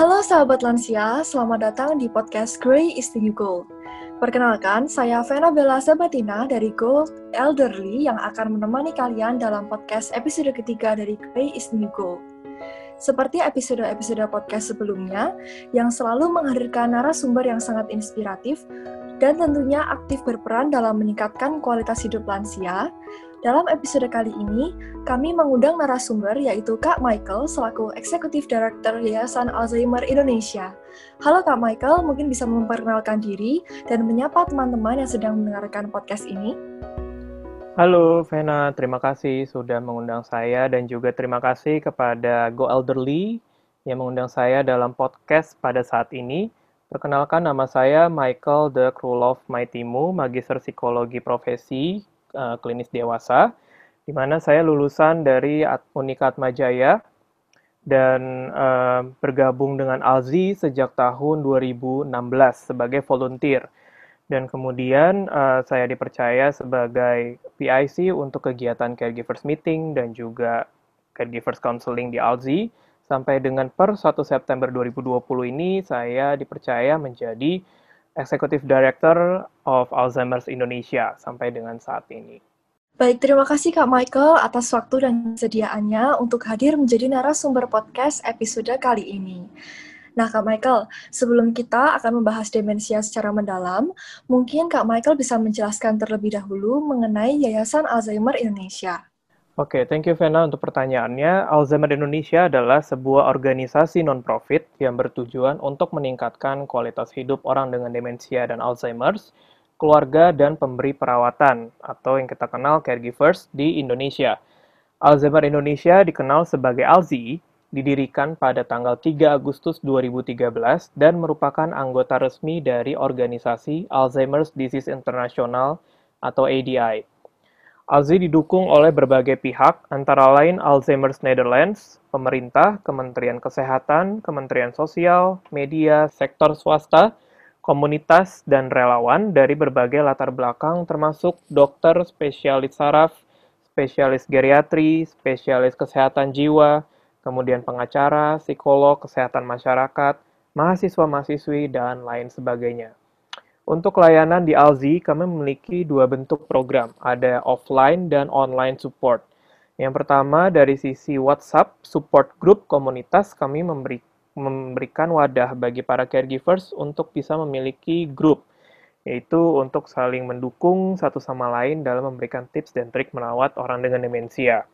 Halo sahabat lansia, selamat datang di podcast Grey is the New Gold. Perkenalkan, saya Vena Bella Sabatina dari Gold Elderly yang akan menemani kalian dalam podcast episode ketiga dari Grey is the New Gold. Seperti episode-episode podcast sebelumnya, yang selalu menghadirkan narasumber yang sangat inspiratif dan tentunya aktif berperan dalam meningkatkan kualitas hidup lansia, dalam episode kali ini, kami mengundang narasumber yaitu Kak Michael selaku Eksekutif Director Yayasan Alzheimer Indonesia. Halo Kak Michael, mungkin bisa memperkenalkan diri dan menyapa teman-teman yang sedang mendengarkan podcast ini. Halo Vena, terima kasih sudah mengundang saya dan juga terima kasih kepada Go Elderly yang mengundang saya dalam podcast pada saat ini. Perkenalkan nama saya Michael The Krulov Maitimu, Magister Psikologi Profesi uh, klinis dewasa, di mana saya lulusan dari Unikat Majaya dan uh, bergabung dengan Alzi sejak tahun 2016 sebagai volunteer. Dan kemudian uh, saya dipercaya sebagai PIC untuk kegiatan Caregivers Meeting dan juga Caregivers Counseling di Alzi. Sampai dengan per 1 September 2020 ini saya dipercaya menjadi Executive Director of Alzheimer's Indonesia sampai dengan saat ini. Baik, terima kasih Kak Michael atas waktu dan kesediaannya untuk hadir menjadi narasumber podcast episode kali ini. Nah, Kak Michael, sebelum kita akan membahas demensia secara mendalam, mungkin Kak Michael bisa menjelaskan terlebih dahulu mengenai Yayasan Alzheimer Indonesia. Oke, okay, thank you Vena untuk pertanyaannya. Alzheimer Indonesia adalah sebuah organisasi non-profit yang bertujuan untuk meningkatkan kualitas hidup orang dengan demensia dan Alzheimer's, keluarga dan pemberi perawatan atau yang kita kenal caregivers di Indonesia. Alzheimer Indonesia dikenal sebagai ALZI, didirikan pada tanggal 3 Agustus 2013 dan merupakan anggota resmi dari organisasi Alzheimer's Disease International atau ADI. ALZI didukung oleh berbagai pihak, antara lain Alzheimer's Netherlands, pemerintah, Kementerian Kesehatan, Kementerian Sosial, media, sektor swasta, komunitas, dan relawan dari berbagai latar belakang termasuk dokter, spesialis saraf, spesialis geriatri, spesialis kesehatan jiwa, kemudian pengacara, psikolog, kesehatan masyarakat, mahasiswa-mahasiswi, dan lain sebagainya. Untuk layanan di Alzi, kami memiliki dua bentuk program, ada offline dan online support. Yang pertama, dari sisi WhatsApp, support group komunitas, kami memberi, memberikan wadah bagi para caregivers untuk bisa memiliki grup, yaitu untuk saling mendukung satu sama lain dalam memberikan tips dan trik merawat orang dengan demensia.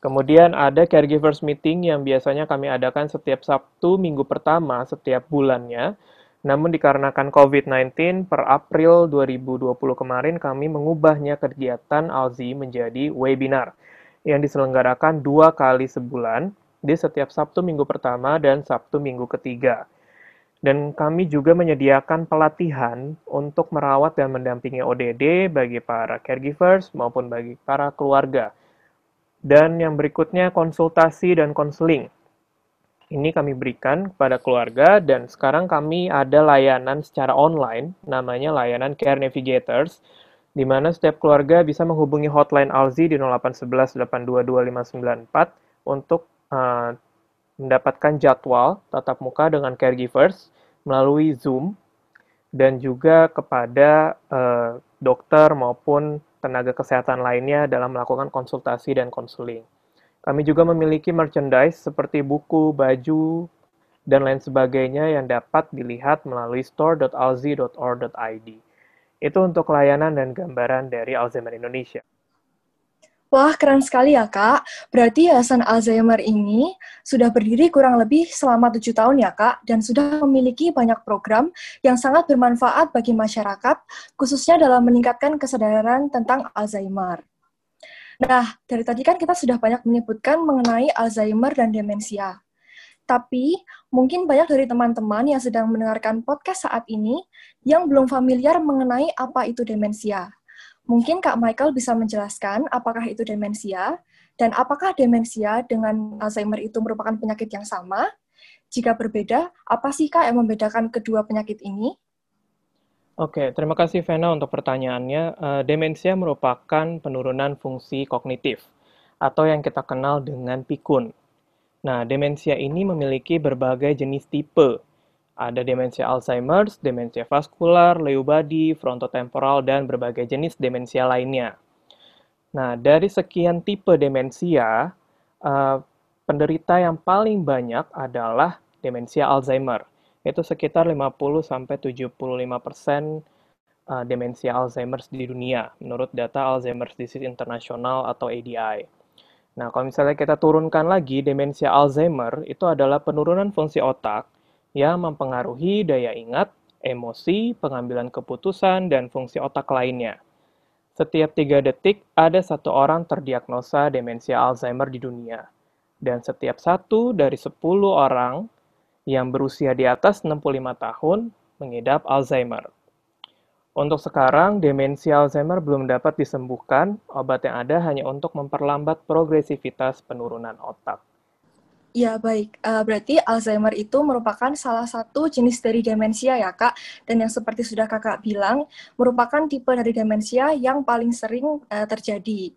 Kemudian ada caregivers meeting yang biasanya kami adakan setiap Sabtu minggu pertama setiap bulannya, namun dikarenakan COVID-19, per April 2020 kemarin kami mengubahnya kegiatan Alzi menjadi webinar yang diselenggarakan dua kali sebulan di setiap Sabtu minggu pertama dan Sabtu minggu ketiga. Dan kami juga menyediakan pelatihan untuk merawat dan mendampingi ODD bagi para caregivers maupun bagi para keluarga. Dan yang berikutnya konsultasi dan konseling ini kami berikan kepada keluarga dan sekarang kami ada layanan secara online namanya layanan Care Navigators di mana setiap keluarga bisa menghubungi hotline Alzi di 0811 822594 untuk uh, mendapatkan jadwal tatap muka dengan caregivers melalui Zoom dan juga kepada uh, dokter maupun tenaga kesehatan lainnya dalam melakukan konsultasi dan konseling. Kami juga memiliki merchandise seperti buku, baju, dan lain sebagainya yang dapat dilihat melalui store.alzi.or.id. Itu untuk layanan dan gambaran dari Alzheimer Indonesia. Wah, keren sekali ya, Kak. Berarti Yayasan Alzheimer ini sudah berdiri kurang lebih selama tujuh tahun ya, Kak, dan sudah memiliki banyak program yang sangat bermanfaat bagi masyarakat, khususnya dalam meningkatkan kesadaran tentang Alzheimer. Nah, dari tadi kan kita sudah banyak menyebutkan mengenai Alzheimer dan demensia. Tapi, mungkin banyak dari teman-teman yang sedang mendengarkan podcast saat ini yang belum familiar mengenai apa itu demensia. Mungkin Kak Michael bisa menjelaskan apakah itu demensia, dan apakah demensia dengan Alzheimer itu merupakan penyakit yang sama? Jika berbeda, apa sih Kak yang membedakan kedua penyakit ini? Oke, terima kasih Vena untuk pertanyaannya. Uh, demensia merupakan penurunan fungsi kognitif atau yang kita kenal dengan pikun. Nah, demensia ini memiliki berbagai jenis tipe. Ada demensia Alzheimer's, demensia vaskular, Lewy body, frontotemporal, dan berbagai jenis demensia lainnya. Nah, dari sekian tipe demensia, uh, penderita yang paling banyak adalah demensia Alzheimer, yaitu sekitar 50-75% persen uh, demensia Alzheimer di dunia, menurut data Alzheimer's Disease International atau ADI. Nah, kalau misalnya kita turunkan lagi, demensia Alzheimer itu adalah penurunan fungsi otak yang mempengaruhi daya ingat, emosi, pengambilan keputusan, dan fungsi otak lainnya. Setiap tiga detik, ada satu orang terdiagnosa demensia Alzheimer di dunia. Dan setiap satu dari sepuluh orang yang berusia di atas 65 tahun mengidap Alzheimer. Untuk sekarang, demensia Alzheimer belum dapat disembuhkan, obat yang ada hanya untuk memperlambat progresivitas penurunan otak. Ya, baik. Uh, berarti Alzheimer itu merupakan salah satu jenis dari demensia ya, Kak. Dan yang seperti sudah Kakak bilang, merupakan tipe dari demensia yang paling sering uh, terjadi.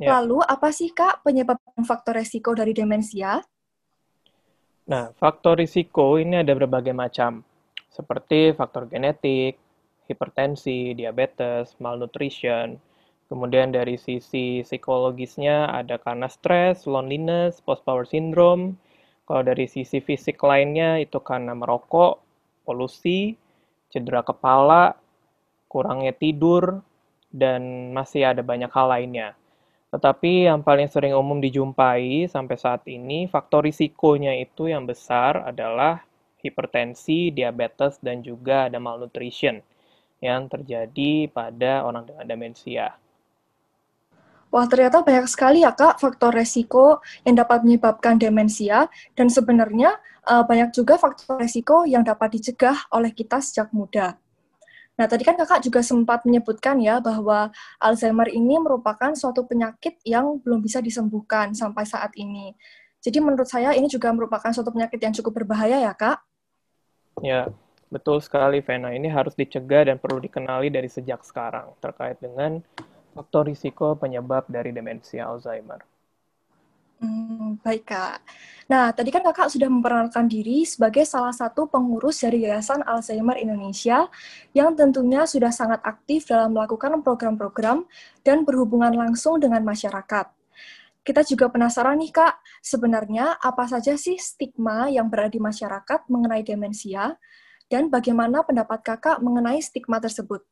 Ya. Lalu, apa sih, Kak, penyebab faktor resiko dari demensia? Nah, faktor risiko ini ada berbagai macam seperti faktor genetik, hipertensi, diabetes, malnutrition. Kemudian dari sisi psikologisnya ada karena stres, loneliness, post-power syndrome. Kalau dari sisi fisik lainnya itu karena merokok, polusi, cedera kepala, kurangnya tidur, dan masih ada banyak hal lainnya. Tetapi yang paling sering umum dijumpai sampai saat ini, faktor risikonya itu yang besar adalah hipertensi, diabetes, dan juga ada malnutrition yang terjadi pada orang dengan demensia. Wah, ternyata banyak sekali ya, Kak, faktor resiko yang dapat menyebabkan demensia, dan sebenarnya uh, banyak juga faktor resiko yang dapat dicegah oleh kita sejak muda. Nah, tadi kan kakak juga sempat menyebutkan ya bahwa Alzheimer ini merupakan suatu penyakit yang belum bisa disembuhkan sampai saat ini. Jadi menurut saya ini juga merupakan suatu penyakit yang cukup berbahaya ya, Kak? Ya, betul sekali, Vena. Ini harus dicegah dan perlu dikenali dari sejak sekarang terkait dengan faktor risiko penyebab dari demensia Alzheimer. Hmm, baik, Kak. Nah, tadi kan Kakak sudah memperkenalkan diri sebagai salah satu pengurus dari Yayasan Alzheimer Indonesia yang tentunya sudah sangat aktif dalam melakukan program-program dan berhubungan langsung dengan masyarakat. Kita juga penasaran nih, Kak, sebenarnya apa saja sih stigma yang berada di masyarakat mengenai demensia, dan bagaimana pendapat Kakak mengenai stigma tersebut?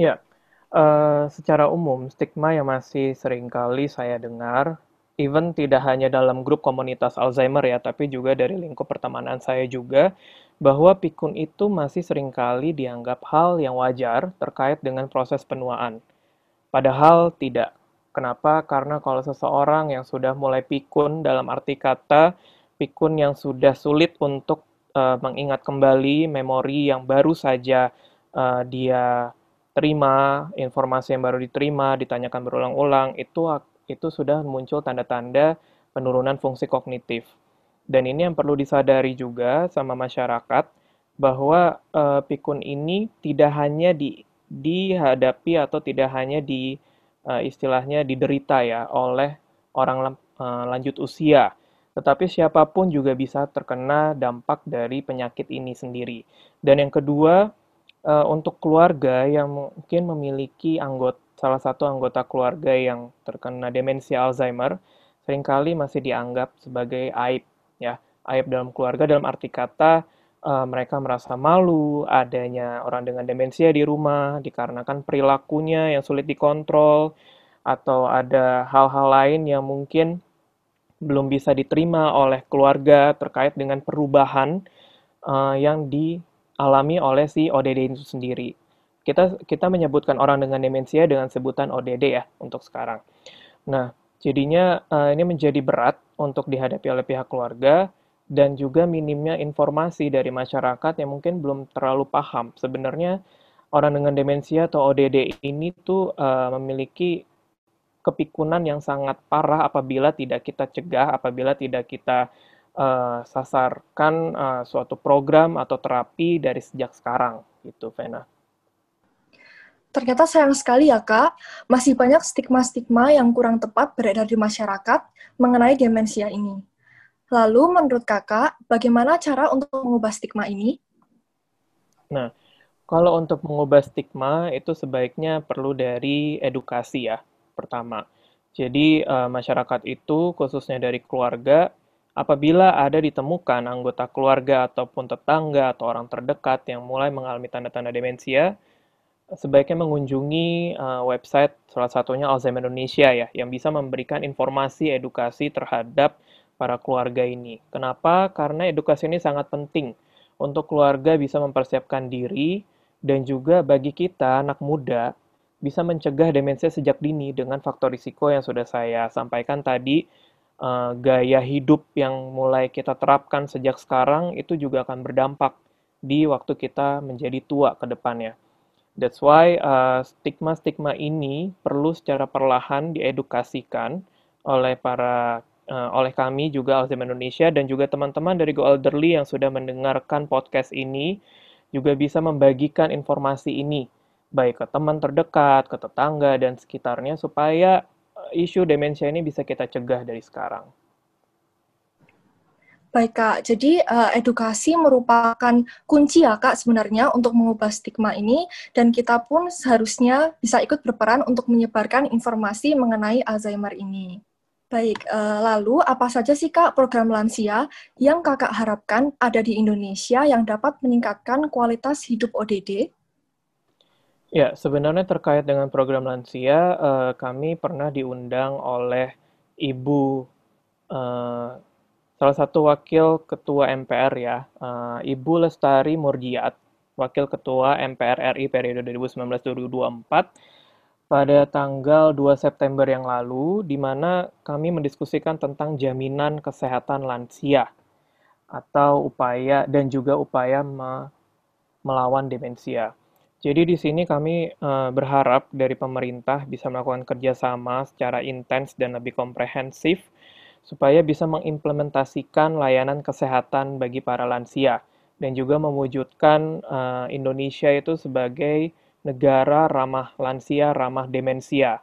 Ya, uh, secara umum, stigma yang masih sering kali saya dengar, even tidak hanya dalam grup komunitas Alzheimer ya, tapi juga dari lingkup pertemanan saya juga, bahwa pikun itu masih sering kali dianggap hal yang wajar terkait dengan proses penuaan. Padahal tidak. Kenapa? Karena kalau seseorang yang sudah mulai pikun dalam arti kata pikun yang sudah sulit untuk uh, mengingat kembali memori yang baru saja uh, dia terima, informasi yang baru diterima, ditanyakan berulang-ulang, itu itu sudah muncul tanda-tanda penurunan fungsi kognitif. Dan ini yang perlu disadari juga sama masyarakat bahwa uh, pikun ini tidak hanya di, dihadapi atau tidak hanya di uh, istilahnya diderita ya oleh orang uh, lanjut usia. Tetapi siapa pun juga bisa terkena dampak dari penyakit ini sendiri. Dan yang kedua, untuk keluarga yang mungkin memiliki anggota salah satu anggota keluarga yang terkena demensia Alzheimer, sering kali masih dianggap sebagai aib ya. Aib dalam keluarga dalam arti kata uh, mereka merasa malu adanya orang dengan demensia di rumah dikarenakan perilakunya yang sulit dikontrol atau ada hal-hal lain yang mungkin belum bisa diterima oleh keluarga terkait dengan perubahan uh, yang dialami oleh si ODD itu sendiri. Kita kita menyebutkan orang dengan demensia dengan sebutan ODD ya untuk sekarang. Nah, jadinya uh, ini menjadi berat untuk dihadapi oleh pihak keluarga dan juga minimnya informasi dari masyarakat yang mungkin belum terlalu paham. Sebenarnya orang dengan demensia atau ODD ini tuh uh, memiliki kepikunan yang sangat parah apabila tidak kita cegah, apabila tidak kita uh, sasarkan uh, suatu program atau terapi dari sejak sekarang, gitu, Vena. Ternyata sayang sekali ya kak, masih banyak stigma-stigma yang kurang tepat beredar di masyarakat mengenai demensia ini. Lalu menurut kakak, bagaimana cara untuk mengubah stigma ini? Nah, kalau untuk mengubah stigma itu sebaiknya perlu dari edukasi ya, pertama. Jadi uh, masyarakat itu khususnya dari keluarga, apabila ada ditemukan anggota keluarga ataupun tetangga atau orang terdekat yang mulai mengalami tanda-tanda demensia, sebaiknya mengunjungi uh, website salah satunya Alzheimer Indonesia ya, yang bisa memberikan informasi edukasi terhadap para keluarga ini. Kenapa? Karena edukasi ini sangat penting untuk keluarga bisa mempersiapkan diri dan juga bagi kita, anak muda, bisa mencegah demensia sejak dini dengan faktor risiko yang sudah saya sampaikan tadi, uh, gaya hidup yang mulai kita terapkan sejak sekarang itu juga akan berdampak di waktu kita menjadi tua ke depannya. That's why uh, stigma-stigma ini perlu secara perlahan diedukasikan oleh para uh, oleh kami juga Alzheimer Indonesia dan juga teman-teman dari Go Elderly yang sudah mendengarkan podcast ini juga bisa membagikan informasi ini baik ke teman terdekat, ke tetangga dan sekitarnya supaya eh, isu demensia ini bisa kita cegah dari sekarang. Baik Kak, jadi uh, edukasi merupakan kunci ya Kak sebenarnya untuk mengubah stigma ini dan kita pun seharusnya bisa ikut berperan untuk menyebarkan informasi mengenai Alzheimer ini. Baik, uh, lalu apa saja sih Kak program lansia yang Kakak harapkan ada di Indonesia yang dapat meningkatkan kualitas hidup ODD? Ya, sebenarnya terkait dengan program lansia, uh, kami pernah diundang oleh Ibu uh, salah satu wakil ketua MPR ya, uh, Ibu Lestari Murjiat, wakil ketua MPR RI periode 2019-2024 pada tanggal 2 September yang lalu, di mana kami mendiskusikan tentang jaminan kesehatan lansia atau upaya dan juga upaya me melawan demensia. Jadi di sini kami e, berharap dari pemerintah bisa melakukan kerjasama secara intens dan lebih komprehensif supaya bisa mengimplementasikan layanan kesehatan bagi para lansia dan juga mewujudkan e, Indonesia itu sebagai negara ramah lansia, ramah demensia.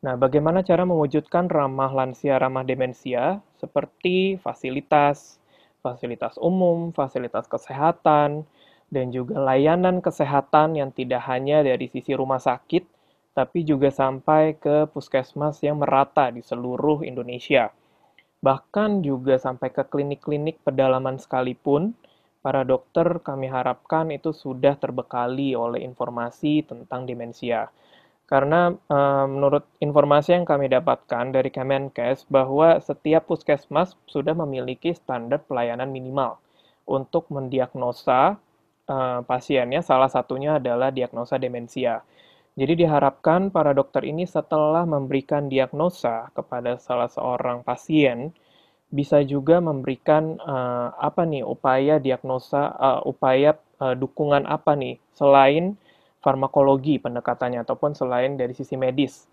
Nah, bagaimana cara mewujudkan ramah lansia, ramah demensia? Seperti fasilitas, fasilitas umum, fasilitas kesehatan, dan juga layanan kesehatan yang tidak hanya dari sisi rumah sakit, tapi juga sampai ke puskesmas yang merata di seluruh Indonesia. Bahkan juga sampai ke klinik-klinik pedalaman sekalipun, para dokter kami harapkan itu sudah terbekali oleh informasi tentang demensia. Karena e, menurut informasi yang kami dapatkan dari Kemenkes bahwa setiap puskesmas sudah memiliki standar pelayanan minimal untuk mendiagnosa e, pasiennya, salah satunya adalah diagnosa demensia. Jadi diharapkan para dokter ini setelah memberikan diagnosa kepada salah seorang pasien, bisa juga memberikan uh, apa nih upaya diagnosa, uh, upaya uh, dukungan apa nih selain farmakologi pendekatannya ataupun selain dari sisi medis.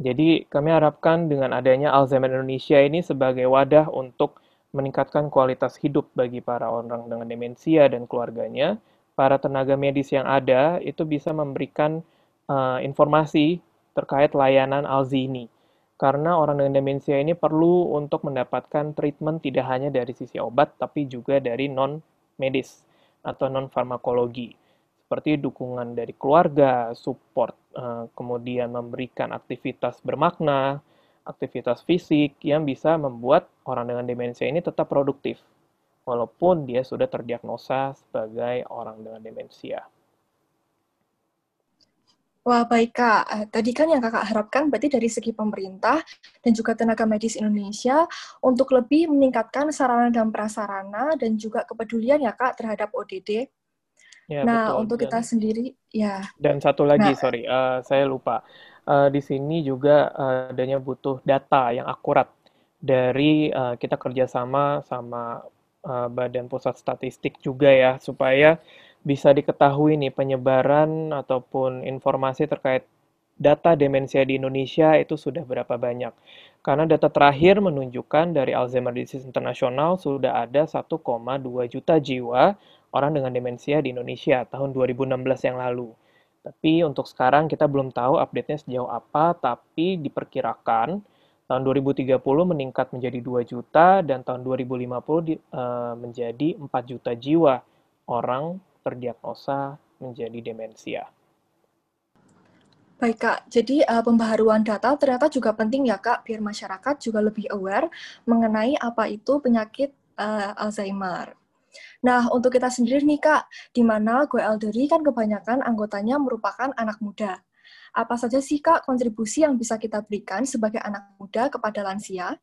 Jadi kami harapkan dengan adanya Alzheimer Indonesia ini sebagai wadah untuk meningkatkan kualitas hidup bagi para orang dengan demensia dan keluarganya, para tenaga medis yang ada itu bisa memberikan uh, informasi terkait layanan Alzi ini karena orang dengan demensia ini perlu untuk mendapatkan treatment tidak hanya dari sisi obat, tapi juga dari non-medis atau non-farmakologi, seperti dukungan dari keluarga, support, eh, kemudian memberikan aktivitas bermakna, aktivitas fisik yang bisa membuat orang dengan demensia ini tetap produktif, walaupun dia sudah terdiagnosa sebagai orang dengan demensia. Wah, baik Kak. Eh, tadi kan yang Kakak harapkan berarti dari segi pemerintah dan juga tenaga medis Indonesia untuk lebih meningkatkan sarana dan prasarana dan juga kepedulian ya Kak terhadap ODD. Ya, nah, betul. untuk dan, kita sendiri, ya. Dan satu lagi, nah, sorry, uh, saya lupa. Uh, di sini juga uh, adanya butuh data yang akurat dari uh, kita kerjasama sama uh, Badan Pusat Statistik juga ya, supaya bisa diketahui nih penyebaran ataupun informasi terkait data demensia di Indonesia itu sudah berapa banyak. Karena data terakhir menunjukkan dari Alzheimer Disease International sudah ada 1,2 juta jiwa orang dengan demensia di Indonesia tahun 2016 yang lalu. Tapi untuk sekarang kita belum tahu update-nya sejauh apa, tapi diperkirakan tahun 2030 meningkat menjadi 2 juta dan tahun 2050 di, uh, menjadi 4 juta jiwa orang terdiagnosa menjadi demensia. Baik Kak, jadi uh, pembaharuan data ternyata juga penting ya Kak, biar masyarakat juga lebih aware mengenai apa itu penyakit uh, Alzheimer. Nah, untuk kita sendiri nih Kak, di mana Go Elderly kan kebanyakan anggotanya merupakan anak muda. Apa saja sih Kak kontribusi yang bisa kita berikan sebagai anak muda kepada lansia?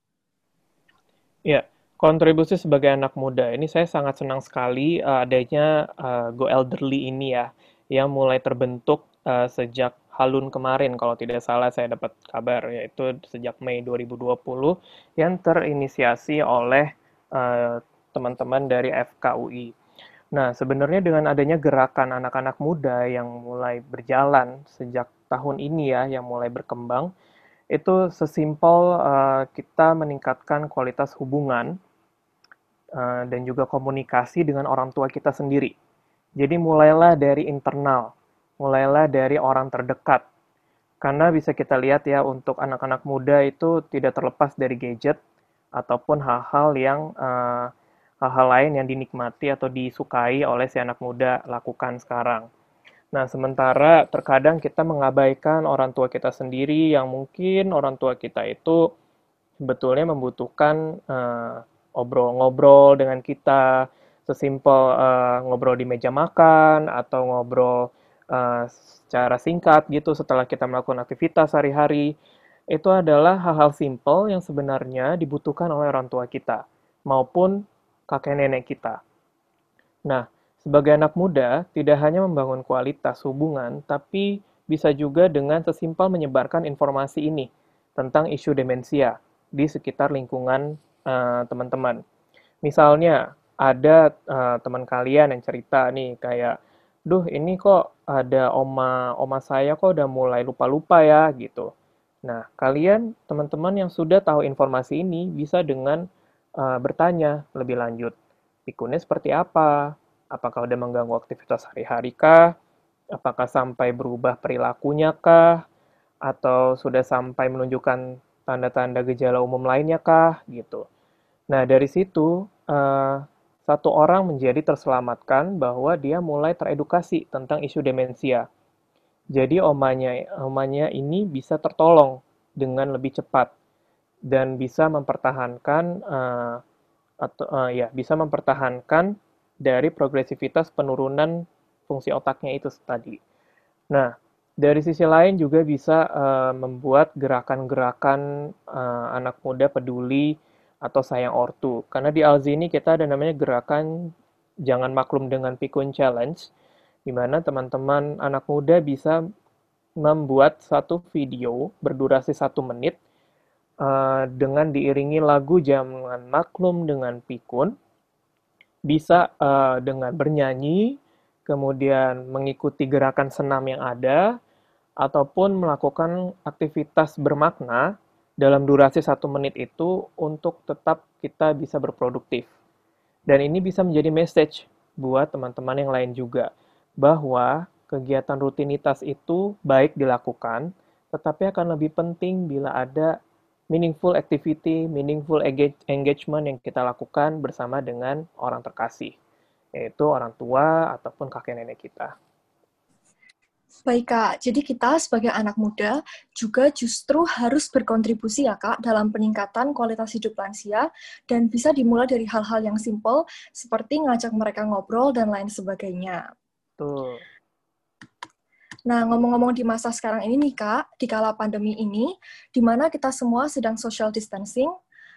Ya, kontribusi sebagai anak muda ini saya sangat senang sekali uh, adanya uh, Go Elderly ini ya, yang mulai terbentuk uh, sejak Halun kemarin kalau tidak salah saya dapat kabar yaitu sejak Mei 2020 yang terinisiasi oleh teman teman-teman dari FKUI. Nah, sebenarnya dengan adanya gerakan anak-anak muda yang mulai berjalan sejak tahun ini ya, yang mulai berkembang, itu sesimpel uh, kita meningkatkan kualitas hubungan uh, dan juga komunikasi dengan orang tua kita sendiri. Jadi mulailah dari internal, mulailah dari orang terdekat. Karena bisa kita lihat ya untuk anak-anak muda itu tidak terlepas dari gadget ataupun hal-hal yang eh, hal-hal lain yang dinikmati atau disukai oleh si anak muda lakukan sekarang. Nah, sementara terkadang kita mengabaikan orang tua kita sendiri yang mungkin orang tua kita itu sebetulnya membutuhkan uh, ngobrol-ngobrol dengan kita, sesimpel uh, ngobrol di meja makan atau ngobrol uh, secara singkat gitu setelah kita melakukan aktivitas sehari-hari itu adalah hal-hal simpel yang sebenarnya dibutuhkan oleh orang tua kita maupun kakek nenek kita. Nah, sebagai anak muda tidak hanya membangun kualitas hubungan, tapi bisa juga dengan sesimpel menyebarkan informasi ini tentang isu demensia di sekitar lingkungan uh, teman-teman. Misalnya, ada uh, teman kalian yang cerita nih kayak duh ini kok ada oma oma saya kok udah mulai lupa-lupa ya gitu. Nah, kalian teman-teman yang sudah tahu informasi ini bisa dengan uh, bertanya lebih lanjut. Pikunnya seperti apa? Apakah udah mengganggu aktivitas hari-hari kah? Apakah sampai berubah perilakunya kah? Atau sudah sampai menunjukkan tanda-tanda gejala umum lainnya kah? Gitu. Nah, dari situ uh, satu orang menjadi terselamatkan bahwa dia mulai teredukasi tentang isu demensia. Jadi omanya omanya ini bisa tertolong dengan lebih cepat dan bisa mempertahankan uh, atau uh, ya bisa mempertahankan dari progresivitas penurunan fungsi otaknya itu tadi. Nah, dari sisi lain juga bisa uh, membuat gerakan-gerakan uh, anak muda peduli atau sayang ortu. Karena di Alzi ini kita ada namanya gerakan jangan maklum dengan pikun challenge, di mana teman-teman anak muda bisa membuat satu video berdurasi satu menit uh, dengan diiringi lagu jangan maklum dengan pikun, bisa uh, dengan bernyanyi, kemudian mengikuti gerakan senam yang ada, ataupun melakukan aktivitas bermakna dalam durasi satu menit itu untuk tetap kita bisa berproduktif. Dan ini bisa menjadi message buat teman-teman yang lain juga, bahwa kegiatan rutinitas itu baik dilakukan, tetapi akan lebih penting bila ada meaningful activity, meaningful engagement yang kita lakukan bersama dengan orang terkasih, yaitu orang tua ataupun kakek nenek kita. Baik Kak, jadi kita sebagai anak muda juga justru harus berkontribusi ya Kak dalam peningkatan kualitas hidup lansia dan bisa dimulai dari hal-hal yang simpel seperti ngajak mereka ngobrol dan lain sebagainya. Tuh. Nah, ngomong-ngomong di masa sekarang ini nih Kak, di kala pandemi ini, di mana kita semua sedang social distancing,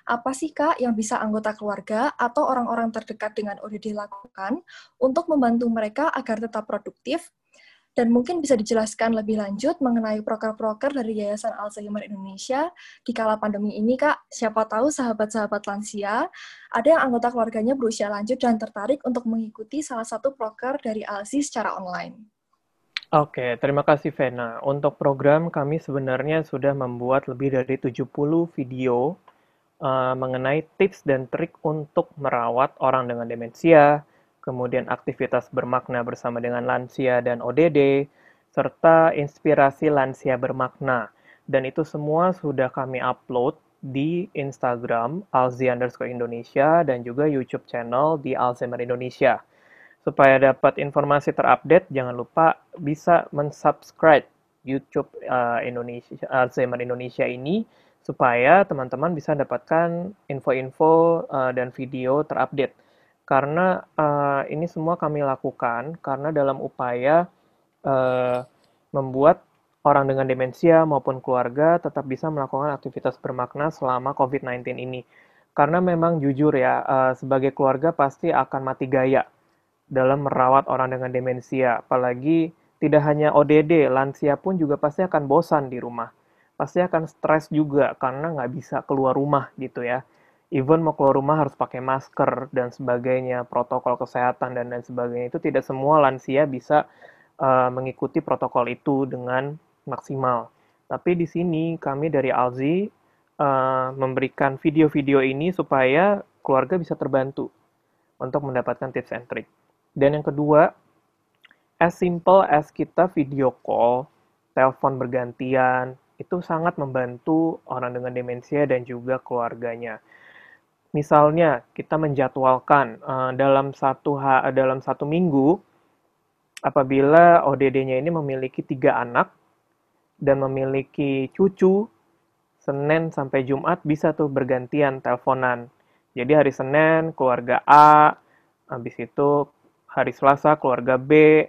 apa sih Kak yang bisa anggota keluarga atau orang-orang terdekat dengan ODD lakukan untuk membantu mereka agar tetap produktif dan mungkin bisa dijelaskan lebih lanjut mengenai proker-proker dari Yayasan Alzheimer Indonesia di kala pandemi ini, Kak. Siapa tahu sahabat-sahabat lansia, ada yang anggota keluarganya berusia lanjut dan tertarik untuk mengikuti salah satu proker dari ALSI secara online. Oke, terima kasih Vena. Untuk program kami sebenarnya sudah membuat lebih dari 70 video uh, mengenai tips dan trik untuk merawat orang dengan demensia, kemudian aktivitas bermakna bersama dengan lansia dan ODD, serta inspirasi lansia bermakna. Dan itu semua sudah kami upload di Instagram Alzi underscore Indonesia dan juga YouTube channel di Alzheimer Indonesia. Supaya dapat informasi terupdate, jangan lupa bisa mensubscribe YouTube uh, Indonesia Alzheimer Indonesia ini supaya teman-teman bisa dapatkan info-info uh, dan video terupdate. Karena uh, ini semua kami lakukan karena dalam upaya uh, membuat orang dengan demensia maupun keluarga tetap bisa melakukan aktivitas bermakna selama COVID-19 ini. Karena memang jujur ya, sebagai keluarga pasti akan mati gaya dalam merawat orang dengan demensia. Apalagi tidak hanya ODD, lansia pun juga pasti akan bosan di rumah pasti akan stres juga karena nggak bisa keluar rumah gitu ya. Even mau keluar rumah harus pakai masker dan sebagainya, protokol kesehatan dan lain sebagainya itu tidak semua lansia bisa uh, mengikuti protokol itu dengan maksimal. Tapi di sini kami dari Alzi uh, memberikan video-video ini supaya keluarga bisa terbantu untuk mendapatkan tips and trick. Dan yang kedua, as simple as kita video call, telepon bergantian, itu sangat membantu orang dengan demensia dan juga keluarganya. Misalnya kita menjadwalkan uh, dalam satu ha dalam satu minggu apabila ODD-nya ini memiliki tiga anak dan memiliki cucu Senin sampai Jumat bisa tuh bergantian teleponan. Jadi hari Senin keluarga A, habis itu hari Selasa keluarga B,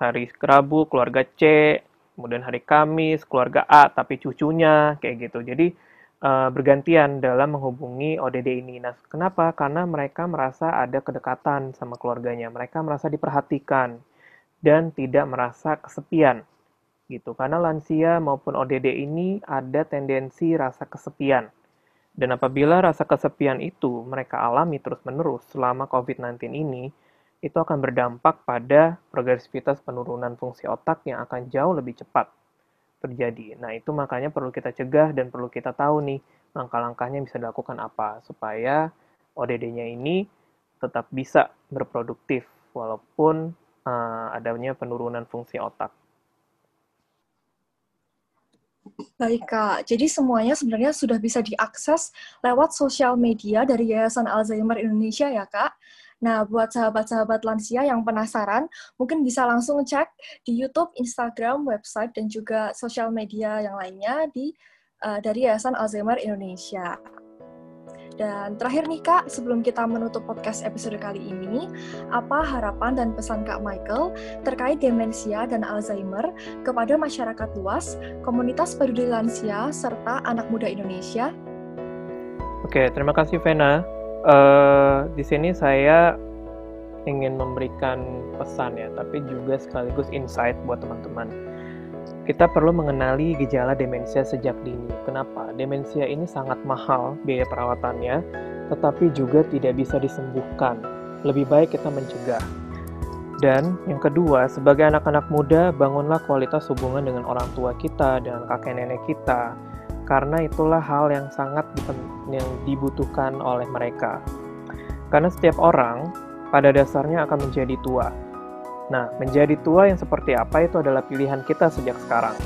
hari Rabu keluarga C, kemudian hari Kamis keluarga A tapi cucunya kayak gitu. Jadi uh, bergantian dalam menghubungi ODD ini. Nah, kenapa? Karena mereka merasa ada kedekatan sama keluarganya. Mereka merasa diperhatikan dan tidak merasa kesepian gitu. Karena lansia maupun ODD ini ada tendensi rasa kesepian. Dan apabila rasa kesepian itu mereka alami terus-menerus selama COVID-19 ini, itu akan berdampak pada progresivitas penurunan fungsi otak yang akan jauh lebih cepat terjadi. Nah, itu makanya perlu kita cegah dan perlu kita tahu nih langkah-langkahnya bisa dilakukan apa supaya ODD-nya ini tetap bisa berproduktif walaupun uh, adanya penurunan fungsi otak. Baik Kak, jadi semuanya sebenarnya sudah bisa diakses lewat sosial media dari Yayasan Alzheimer Indonesia ya Kak. Nah, buat sahabat-sahabat lansia yang penasaran, mungkin bisa langsung cek di YouTube, Instagram, website, dan juga sosial media yang lainnya di uh, dari Yayasan Alzheimer Indonesia. Dan terakhir nih Kak, sebelum kita menutup podcast episode kali ini, apa harapan dan pesan Kak Michael terkait demensia dan Alzheimer kepada masyarakat luas, komunitas peduli lansia, serta anak muda Indonesia? Oke, terima kasih Vena. Uh, di sini saya ingin memberikan pesan ya, tapi juga sekaligus insight buat teman-teman. Kita perlu mengenali gejala demensia sejak dini. Kenapa? Demensia ini sangat mahal biaya perawatannya, tetapi juga tidak bisa disembuhkan. Lebih baik kita mencegah. Dan yang kedua, sebagai anak-anak muda, bangunlah kualitas hubungan dengan orang tua kita, dengan kakek nenek kita, karena itulah hal yang sangat yang dibutuhkan oleh mereka. Karena setiap orang pada dasarnya akan menjadi tua. Nah, menjadi tua yang seperti apa itu adalah pilihan kita sejak sekarang.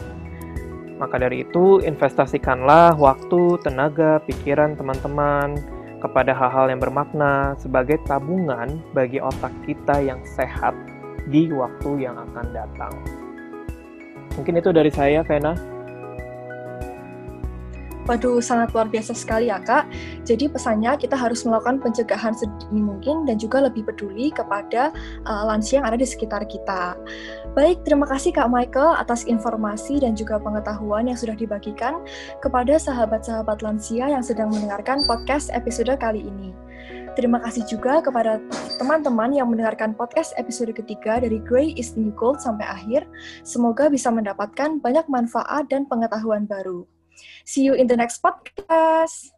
Maka dari itu, investasikanlah waktu, tenaga, pikiran teman-teman kepada hal-hal yang bermakna sebagai tabungan bagi otak kita yang sehat di waktu yang akan datang. Mungkin itu dari saya, Vena. Waduh, sangat luar biasa sekali ya Kak. Jadi pesannya kita harus melakukan pencegahan sedini mungkin dan juga lebih peduli kepada uh, lansia yang ada di sekitar kita. Baik, terima kasih Kak Michael atas informasi dan juga pengetahuan yang sudah dibagikan kepada sahabat-sahabat lansia yang sedang mendengarkan podcast episode kali ini. Terima kasih juga kepada teman-teman yang mendengarkan podcast episode ketiga dari Grey is New Gold sampai akhir. Semoga bisa mendapatkan banyak manfaat dan pengetahuan baru. See you in the next podcast.